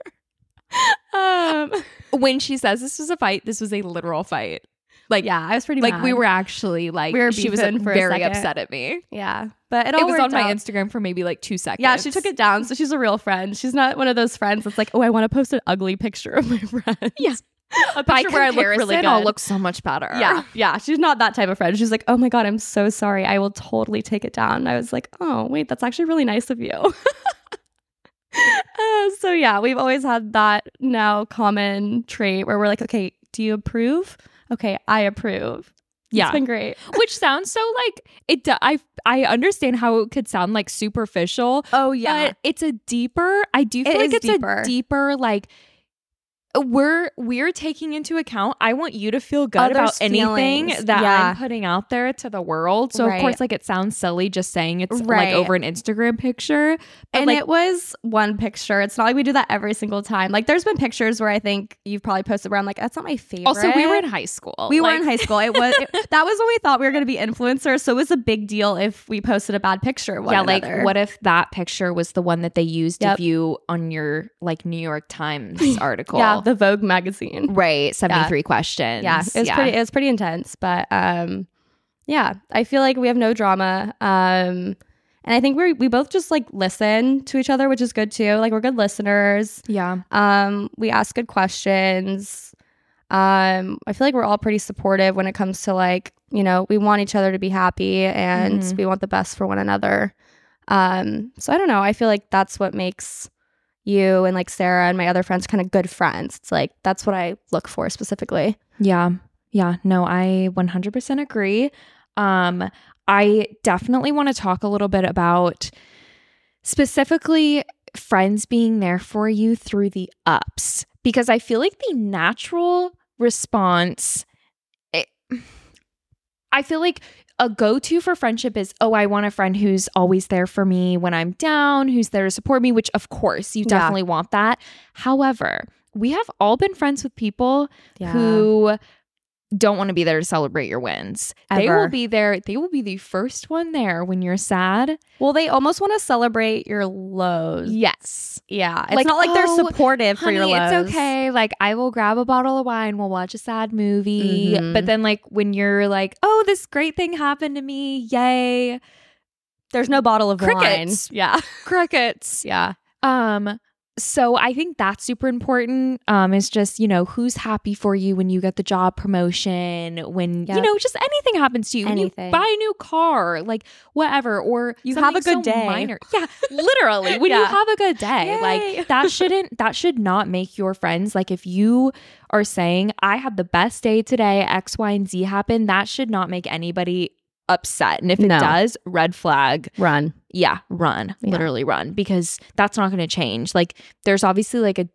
Speaker 2: um,
Speaker 1: when she says this was a fight, this was a literal fight. Like,
Speaker 2: yeah, I was pretty
Speaker 1: like
Speaker 2: mad.
Speaker 1: we were actually like
Speaker 2: We were
Speaker 1: she was very upset at me.
Speaker 2: Yeah, but it
Speaker 1: It, was on my. Instagram for maybe like two seconds.
Speaker 2: Yeah, she took it down. So she's a real friend. She's not one of those friends that's like, oh, I want to post an ugly picture of my friend.
Speaker 1: Yeah.
Speaker 2: a
Speaker 1: By
Speaker 2: picture where I look really good.
Speaker 1: I'll look so much better.
Speaker 2: yeah, yeah. She's not that type of friend. She's like, oh my god, I'm so sorry. I will totally take it down. And I was like, oh wait, that's actually really nice of you. Uh, so yeah, we've always had that now common trait where we're like, okay, do you approve? Okay, I approve.
Speaker 1: Yeah.
Speaker 2: It's been great.
Speaker 1: Which sounds so like it. I I understand how it could sound like superficial,
Speaker 2: Oh
Speaker 1: but it's a deeper. I do feel
Speaker 2: It
Speaker 1: like it's
Speaker 2: deeper.
Speaker 1: a deeper like. We're we're taking into account. I want you to feel good
Speaker 2: Others'
Speaker 1: about anything
Speaker 2: feelings.
Speaker 1: that
Speaker 2: Yeah.
Speaker 1: I'm putting out there to the world. So of course, like it sounds silly just saying it's
Speaker 2: Right.
Speaker 1: like over an Instagram picture, but
Speaker 2: and
Speaker 1: like
Speaker 2: it was one picture. It's not like we do that every single time. Like there's been pictures where I think you've probably posted where I'm like, that's not my favorite.
Speaker 1: also we were in high school.
Speaker 2: we were in high school. It was it- that was when we thought we were going to be influencers. So it was a big deal if we posted a bad picture.
Speaker 1: Yeah, like what if that picture was the one that they used
Speaker 2: Yep.
Speaker 1: of you on your like New York Times article?
Speaker 2: Yeah, the Vogue magazine.
Speaker 1: right. Seventy three questions.
Speaker 2: Yeah, it was pretty. It was pretty intense, but um, yeah, I feel like we have no drama. Um, and I think we we both just like listen to each other, which is good too. Like we're good listeners.
Speaker 1: Yeah.
Speaker 2: Um, we ask good questions. Um, I feel like we're all pretty supportive when it comes to like, you know, we want each other to be happy and
Speaker 1: Mhm.
Speaker 2: we want the best for one another. Um, so I don't know. I feel like that's what makes you and like Sarah and my other friends kind of good friends. It's like that's what I look for specifically.
Speaker 1: Yeah. Yeah. No, I 100% agree. Um, I definitely want to talk a little bit about specifically friends being there for you through the ups because I feel like the natural response it, I feel like a go-to for friendship is oh I want a friend who's always there for me when I'm down, who's there to support me, which of course you
Speaker 2: Yeah.
Speaker 1: definitely want that. However, we have all been friends with people who don't want to be there to celebrate your wins. They will be there. They will be the first one there when you're sad.
Speaker 2: well, they almost want to celebrate your lows.
Speaker 1: Yes.
Speaker 2: Yeah, it's
Speaker 1: Like,
Speaker 2: not like
Speaker 1: "Oh,
Speaker 2: they're supportive for your lows.
Speaker 1: it's okay. Like I will grab a bottle of wine, we'll watch a sad movie.
Speaker 2: Mhm.
Speaker 1: But then like when you're like, "Oh, this great thing happened to me. Yay."
Speaker 2: There's no bottle of
Speaker 1: Crickets.
Speaker 2: wine. Yeah,
Speaker 1: Crickets.
Speaker 2: yeah.
Speaker 1: Um so I think that's super important. Um, is just you know who's happy for you when you get the job promotion, when you know just anything happens to you, when you
Speaker 2: Anything.
Speaker 1: buy a new car, like whatever, or
Speaker 2: You have a good
Speaker 1: so
Speaker 2: day.
Speaker 1: Minor. Yeah, literally, when you have a good day,
Speaker 2: Yay.
Speaker 1: like that shouldn't that should not make your friends like if you are saying I had the best day today, X, Y, and Z happened, that should not make anybody upset, and if it
Speaker 2: No.
Speaker 1: does, red flag
Speaker 2: Run.
Speaker 1: yeah, run,
Speaker 2: Yeah.
Speaker 1: literally run because that's not going to change. Like, there's obviously like a,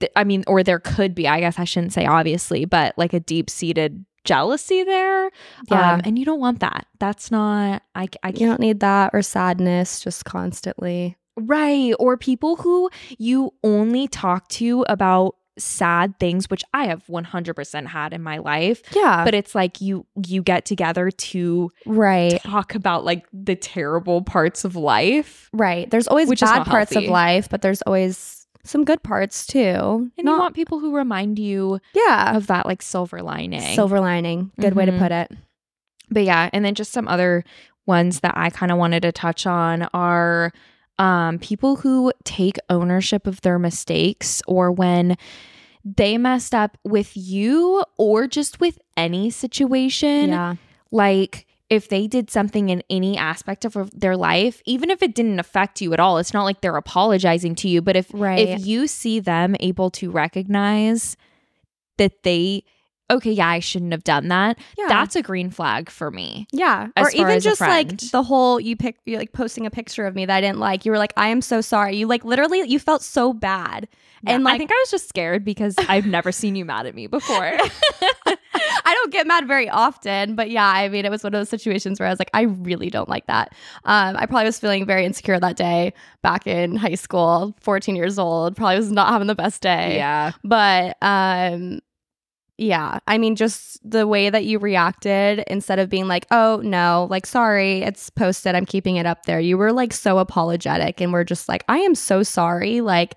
Speaker 1: th- I mean, or there could be, I guess I shouldn't say obviously, but like a deep seated jealousy there.
Speaker 2: Yeah.
Speaker 1: Um, and you don't want that. That's not, I, I
Speaker 2: You
Speaker 1: can't,
Speaker 2: don't need that or sadness just constantly.
Speaker 1: right. Or people who you only talk to about sad things, which I have 100% had in my life.
Speaker 2: Yeah.
Speaker 1: But it's like you you get together to
Speaker 2: right.
Speaker 1: talk about like the terrible parts of life.
Speaker 2: Right. There's always
Speaker 1: Which
Speaker 2: bad parts of life, but there's always some good parts too.
Speaker 1: And you want people who remind you
Speaker 2: yeah.
Speaker 1: of that like silver lining.
Speaker 2: Silver lining. Good way to
Speaker 1: Mhm.
Speaker 2: put it.
Speaker 1: but yeah, and then just some other ones that I kind of wanted to touch on are um people who take ownership of their mistakes or when they messed up with you or just with any situation.
Speaker 2: Yeah.
Speaker 1: Like if they did something in any aspect of their life, even if it didn't affect you at all, it's not like they're apologizing to you. But if
Speaker 2: Right.
Speaker 1: if you see them able to recognize that they, okay, yeah, I shouldn't have done that,
Speaker 2: Yeah.
Speaker 1: that's a green flag for me.
Speaker 2: Yeah. or even just like the whole you pick you like posting a picture of me that I didn't like. You were like, I am so sorry. You like literally you felt so bad. And
Speaker 1: And
Speaker 2: like
Speaker 1: I think I was just scared because I've never seen you mad at me before.
Speaker 2: I don't get mad very often, but yeah, I mean, it was one of those situations where I was like, I really don't like that. Um, I probably was feeling very insecure that day back in high school, 14 years old, probably was not having the best day.
Speaker 1: yeah.
Speaker 2: But um, yeah, I mean, just the way that you reacted instead of being like, oh, no, like, sorry, it's posted, I'm keeping it up there. You were like so apologetic and we're just like, I am so sorry. Like,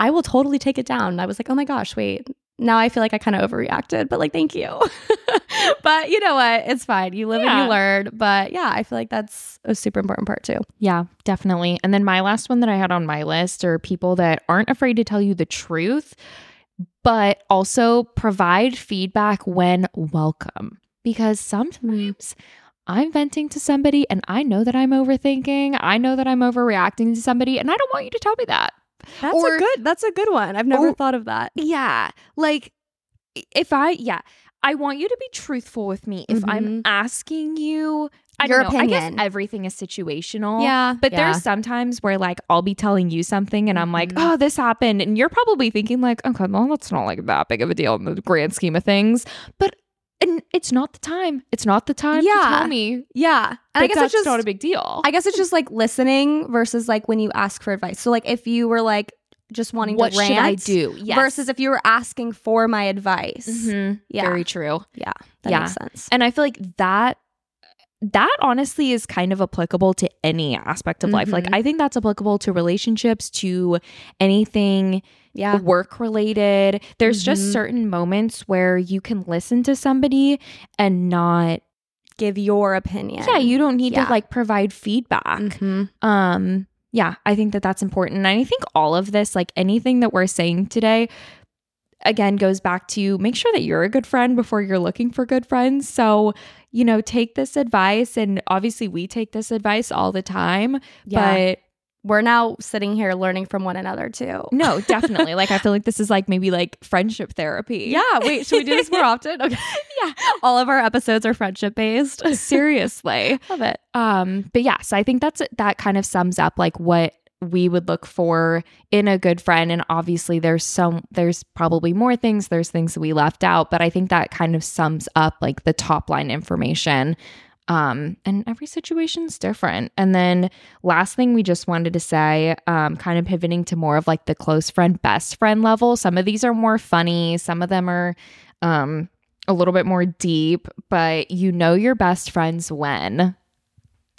Speaker 2: I will totally take it down. And I was like, oh my gosh, wait. Now I feel like I kind of overreacted, but like, thank you. but you know what? It's fine. You live and you learn. But yeah, I feel like that's a super important part too.
Speaker 1: Yeah, definitely. And then my last one that I had on my list are people that aren't afraid to tell you the truth, but also provide feedback when welcome. Because sometimes I'm venting to somebody and I know that I'm overthinking. I know that I'm overreacting to somebody, and I don't want you to tell me that.
Speaker 2: That's
Speaker 1: Or-
Speaker 2: a good. That's a good one. I've never
Speaker 1: or-
Speaker 2: thought of that.
Speaker 1: Yeah. Like, if I, yeah, I want you to be truthful with me. If I'm
Speaker 2: Mhm.
Speaker 1: asking you, I
Speaker 2: Your
Speaker 1: don't know, I guess
Speaker 2: opinion.
Speaker 1: everything is situational.
Speaker 2: Yeah,
Speaker 1: But
Speaker 2: yeah.
Speaker 1: there's sometimes where like I'll be telling you something and I'm like,
Speaker 2: Mhm.
Speaker 1: oh, this happened. And you're probably thinking, like, okay, well, that's not like that big of a deal in the grand scheme of things. But and it's not the time. It's not the time to
Speaker 2: Yeah.
Speaker 1: tell me.
Speaker 2: yeah. And I guess
Speaker 1: that's
Speaker 2: it's just
Speaker 1: not a big deal.
Speaker 2: I guess it's just like listening versus like when you ask for advice. So like if you were like just wanting
Speaker 1: what
Speaker 2: to rant
Speaker 1: should I do? Yes.
Speaker 2: versus if you were asking for my advice.
Speaker 1: Mhm.
Speaker 2: Yeah.
Speaker 1: Very true.
Speaker 2: Yeah. That
Speaker 1: Yeah.
Speaker 2: makes sense.
Speaker 1: And I feel like that that honestly is kind of applicable to any aspect of life. Like
Speaker 2: Mhm.
Speaker 1: I think that's applicable to relationships, to anything
Speaker 2: Yeah.
Speaker 1: work related. There's
Speaker 2: Mhm.
Speaker 1: just certain moments where you can listen to somebody and not
Speaker 2: Give your opinion.
Speaker 1: yeah, you don't need
Speaker 2: Yeah.
Speaker 1: to like provide feedback.
Speaker 2: Mhm.
Speaker 1: Um yeah, I think that that's important. And I think all of this like anything that we're saying today again goes back to make sure that you're a good friend before you're looking for good friends. So, you know, take this advice and obviously we take this advice all the time,
Speaker 2: Yeah.
Speaker 1: but
Speaker 2: We're now sitting here learning from one another too.
Speaker 1: no, definitely. like I feel like this is like maybe like friendship therapy.
Speaker 2: Yeah. Wait, should we do this more often? Okay.
Speaker 1: Yeah.
Speaker 2: All of our episodes are friendship based.
Speaker 1: Seriously.
Speaker 2: Love it.
Speaker 1: Um, but yeah, so I think that's that kind of sums up like what we would look for in a good friend. And obviously there's some there's probably more things, there's things that we left out, but I think that kind of sums up like the top line information. Um, and every situation's different. And then last thing we just wanted to say, um, kind of pivoting to more of like the close friend, best friend level. Some of these are more funny, some of them are um a little bit more deep, but you know your best friends when.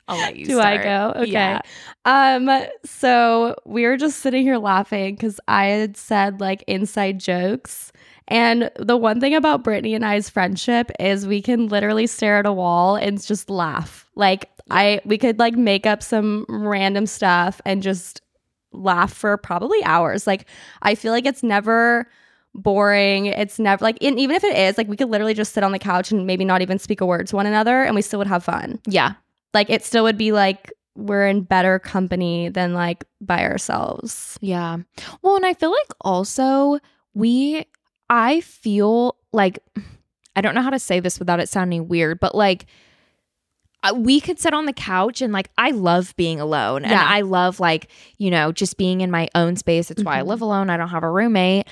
Speaker 1: I'll let you
Speaker 2: Do I go? Okay.
Speaker 1: Yeah.
Speaker 2: Um, so we were just sitting here laughing because I had said like inside jokes. And the one thing about Brittney and I's friendship is we can literally stare at a wall and just laugh. Like I we could like make up some random stuff and just laugh for probably hours. Like I feel like it's never boring. It's never like and even if it is, like we could literally just sit on the couch and maybe not even speak a word to one another and we still would have fun.
Speaker 1: Yeah.
Speaker 2: Like it still would be like we're in better company than like by ourselves.
Speaker 1: Yeah. Well, and I feel like also we, I feel like, I don't know how to say this without it sounding weird, but like, uh, we could sit on the couch and like I love being alone and I love like you know just being in my own space. It's why I
Speaker 2: Mhm.
Speaker 1: live alone. I don't have a roommate.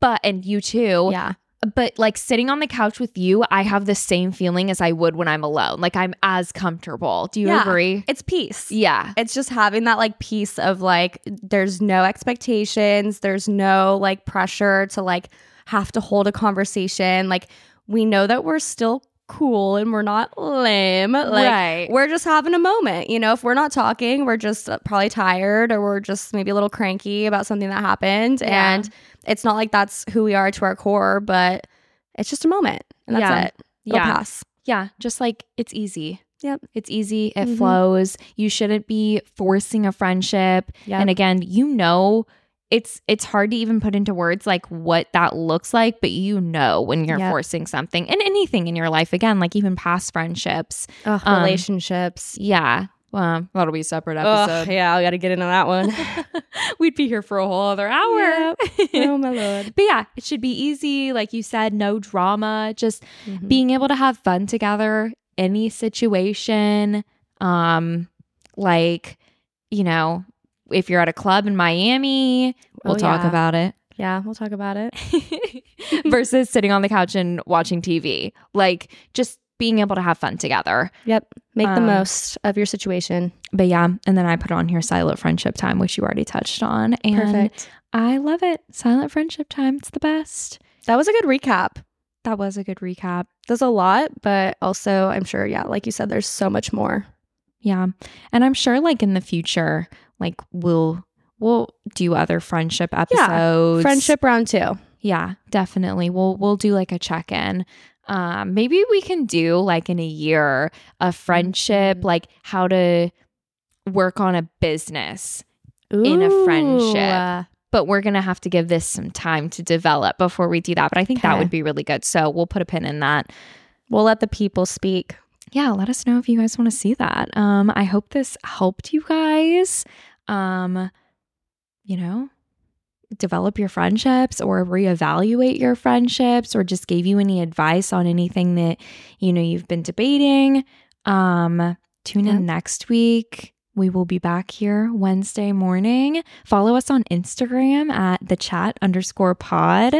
Speaker 1: But and you too.
Speaker 2: Yeah.
Speaker 1: But like sitting on the couch with you, I have the same feeling as I would when I'm alone. Like I'm as comfortable. Do you
Speaker 2: Yeah.
Speaker 1: agree?
Speaker 2: It's peace.
Speaker 1: Yeah.
Speaker 2: It's just having that like piece of like there's no expectations, there's no like pressure to like have to hold a conversation. Like we know that we're still cool and we're not lame. Like
Speaker 1: right.
Speaker 2: we're just having a moment. You know, if we're not talking, we're just uh, probably tired or we're just maybe a little cranky about something that happened.
Speaker 1: Yeah.
Speaker 2: And it's not like that's who we are to our core, but it's just a moment. And that's
Speaker 1: Yeah.
Speaker 2: it. It'll
Speaker 1: Yeah.
Speaker 2: pass.
Speaker 1: Yeah, just like it's easy.
Speaker 2: Yep.
Speaker 1: It's easy. It
Speaker 2: Mhm.
Speaker 1: flows. You shouldn't be forcing a friendship.
Speaker 2: Yep.
Speaker 1: And again, you know it's it's hard to even put into words like what that looks like, but you know when you're
Speaker 2: Yep.
Speaker 1: forcing something and anything in your life again, like even past friendships.
Speaker 2: Ugh,
Speaker 1: Um,
Speaker 2: relationships.
Speaker 1: Yeah. Well, that'll be a separate
Speaker 2: Ugh,
Speaker 1: episode.
Speaker 2: yeah, I got to get into that one.
Speaker 1: We'd be here for a whole other hour.
Speaker 2: oh my lord.
Speaker 1: but yeah, it should be easy. Like you said, no drama. Just
Speaker 2: Mhm.
Speaker 1: being able to have fun together any situation um like you know if you're at a club in miami we'll
Speaker 2: Oh,
Speaker 1: talk
Speaker 2: yeah.
Speaker 1: about it
Speaker 2: Yeah, we'll talk about it.
Speaker 1: versus sitting on the couch and watching tv like just being able to have fun together
Speaker 2: Yep. Make the
Speaker 1: Um,
Speaker 2: most of your situation.
Speaker 1: but yeah and then i put on here silent friendship time which you already touched on and
Speaker 2: Perfect.
Speaker 1: i love it silent friendship time it's the best
Speaker 2: That was a good recap.
Speaker 1: that was a good recap
Speaker 2: There's a lot, but also I'm sure, yeah, like you said, there's so much more.
Speaker 1: Yeah. And I'm sure like in the future, like we'll we'll do other friendship episodes.
Speaker 2: Friendship round two.
Speaker 1: Yeah, definitely. We'll we'll do like a check-in. Um maybe we can do like in a year a friendship,
Speaker 2: Mhm.
Speaker 1: like how to work on a business. In a friendship.
Speaker 2: Ooh.
Speaker 1: But we're going to have to give this some time to develop before we do that. But I think that would be really good. So we'll put a pin in that.
Speaker 2: We'll let the people speak.
Speaker 1: yeah, let us know if you guys want to see that. Um, I hope this helped you guys. Um, you know, develop your friendships or reevaluate your friendships or just gave you any advice on anything that you know you've been debating. Um, tune in next week. We will be back here Wednesday morning. Follow us on Instagram at the chat underscore pod.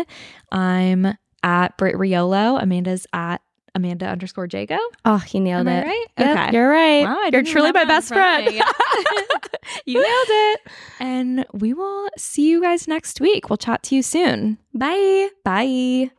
Speaker 1: I'm at Britt Riolo. Amanda's at Amanda underscore Jagow.
Speaker 2: Oh, you nailed
Speaker 1: Am
Speaker 2: it.
Speaker 1: right?
Speaker 2: Yep,
Speaker 1: Okay.
Speaker 2: You're right.
Speaker 1: Wow,
Speaker 2: you're truly my best friend.
Speaker 1: you nailed it. And we will see you guys next week. We'll chat to you soon.
Speaker 2: Bye.
Speaker 1: Bye.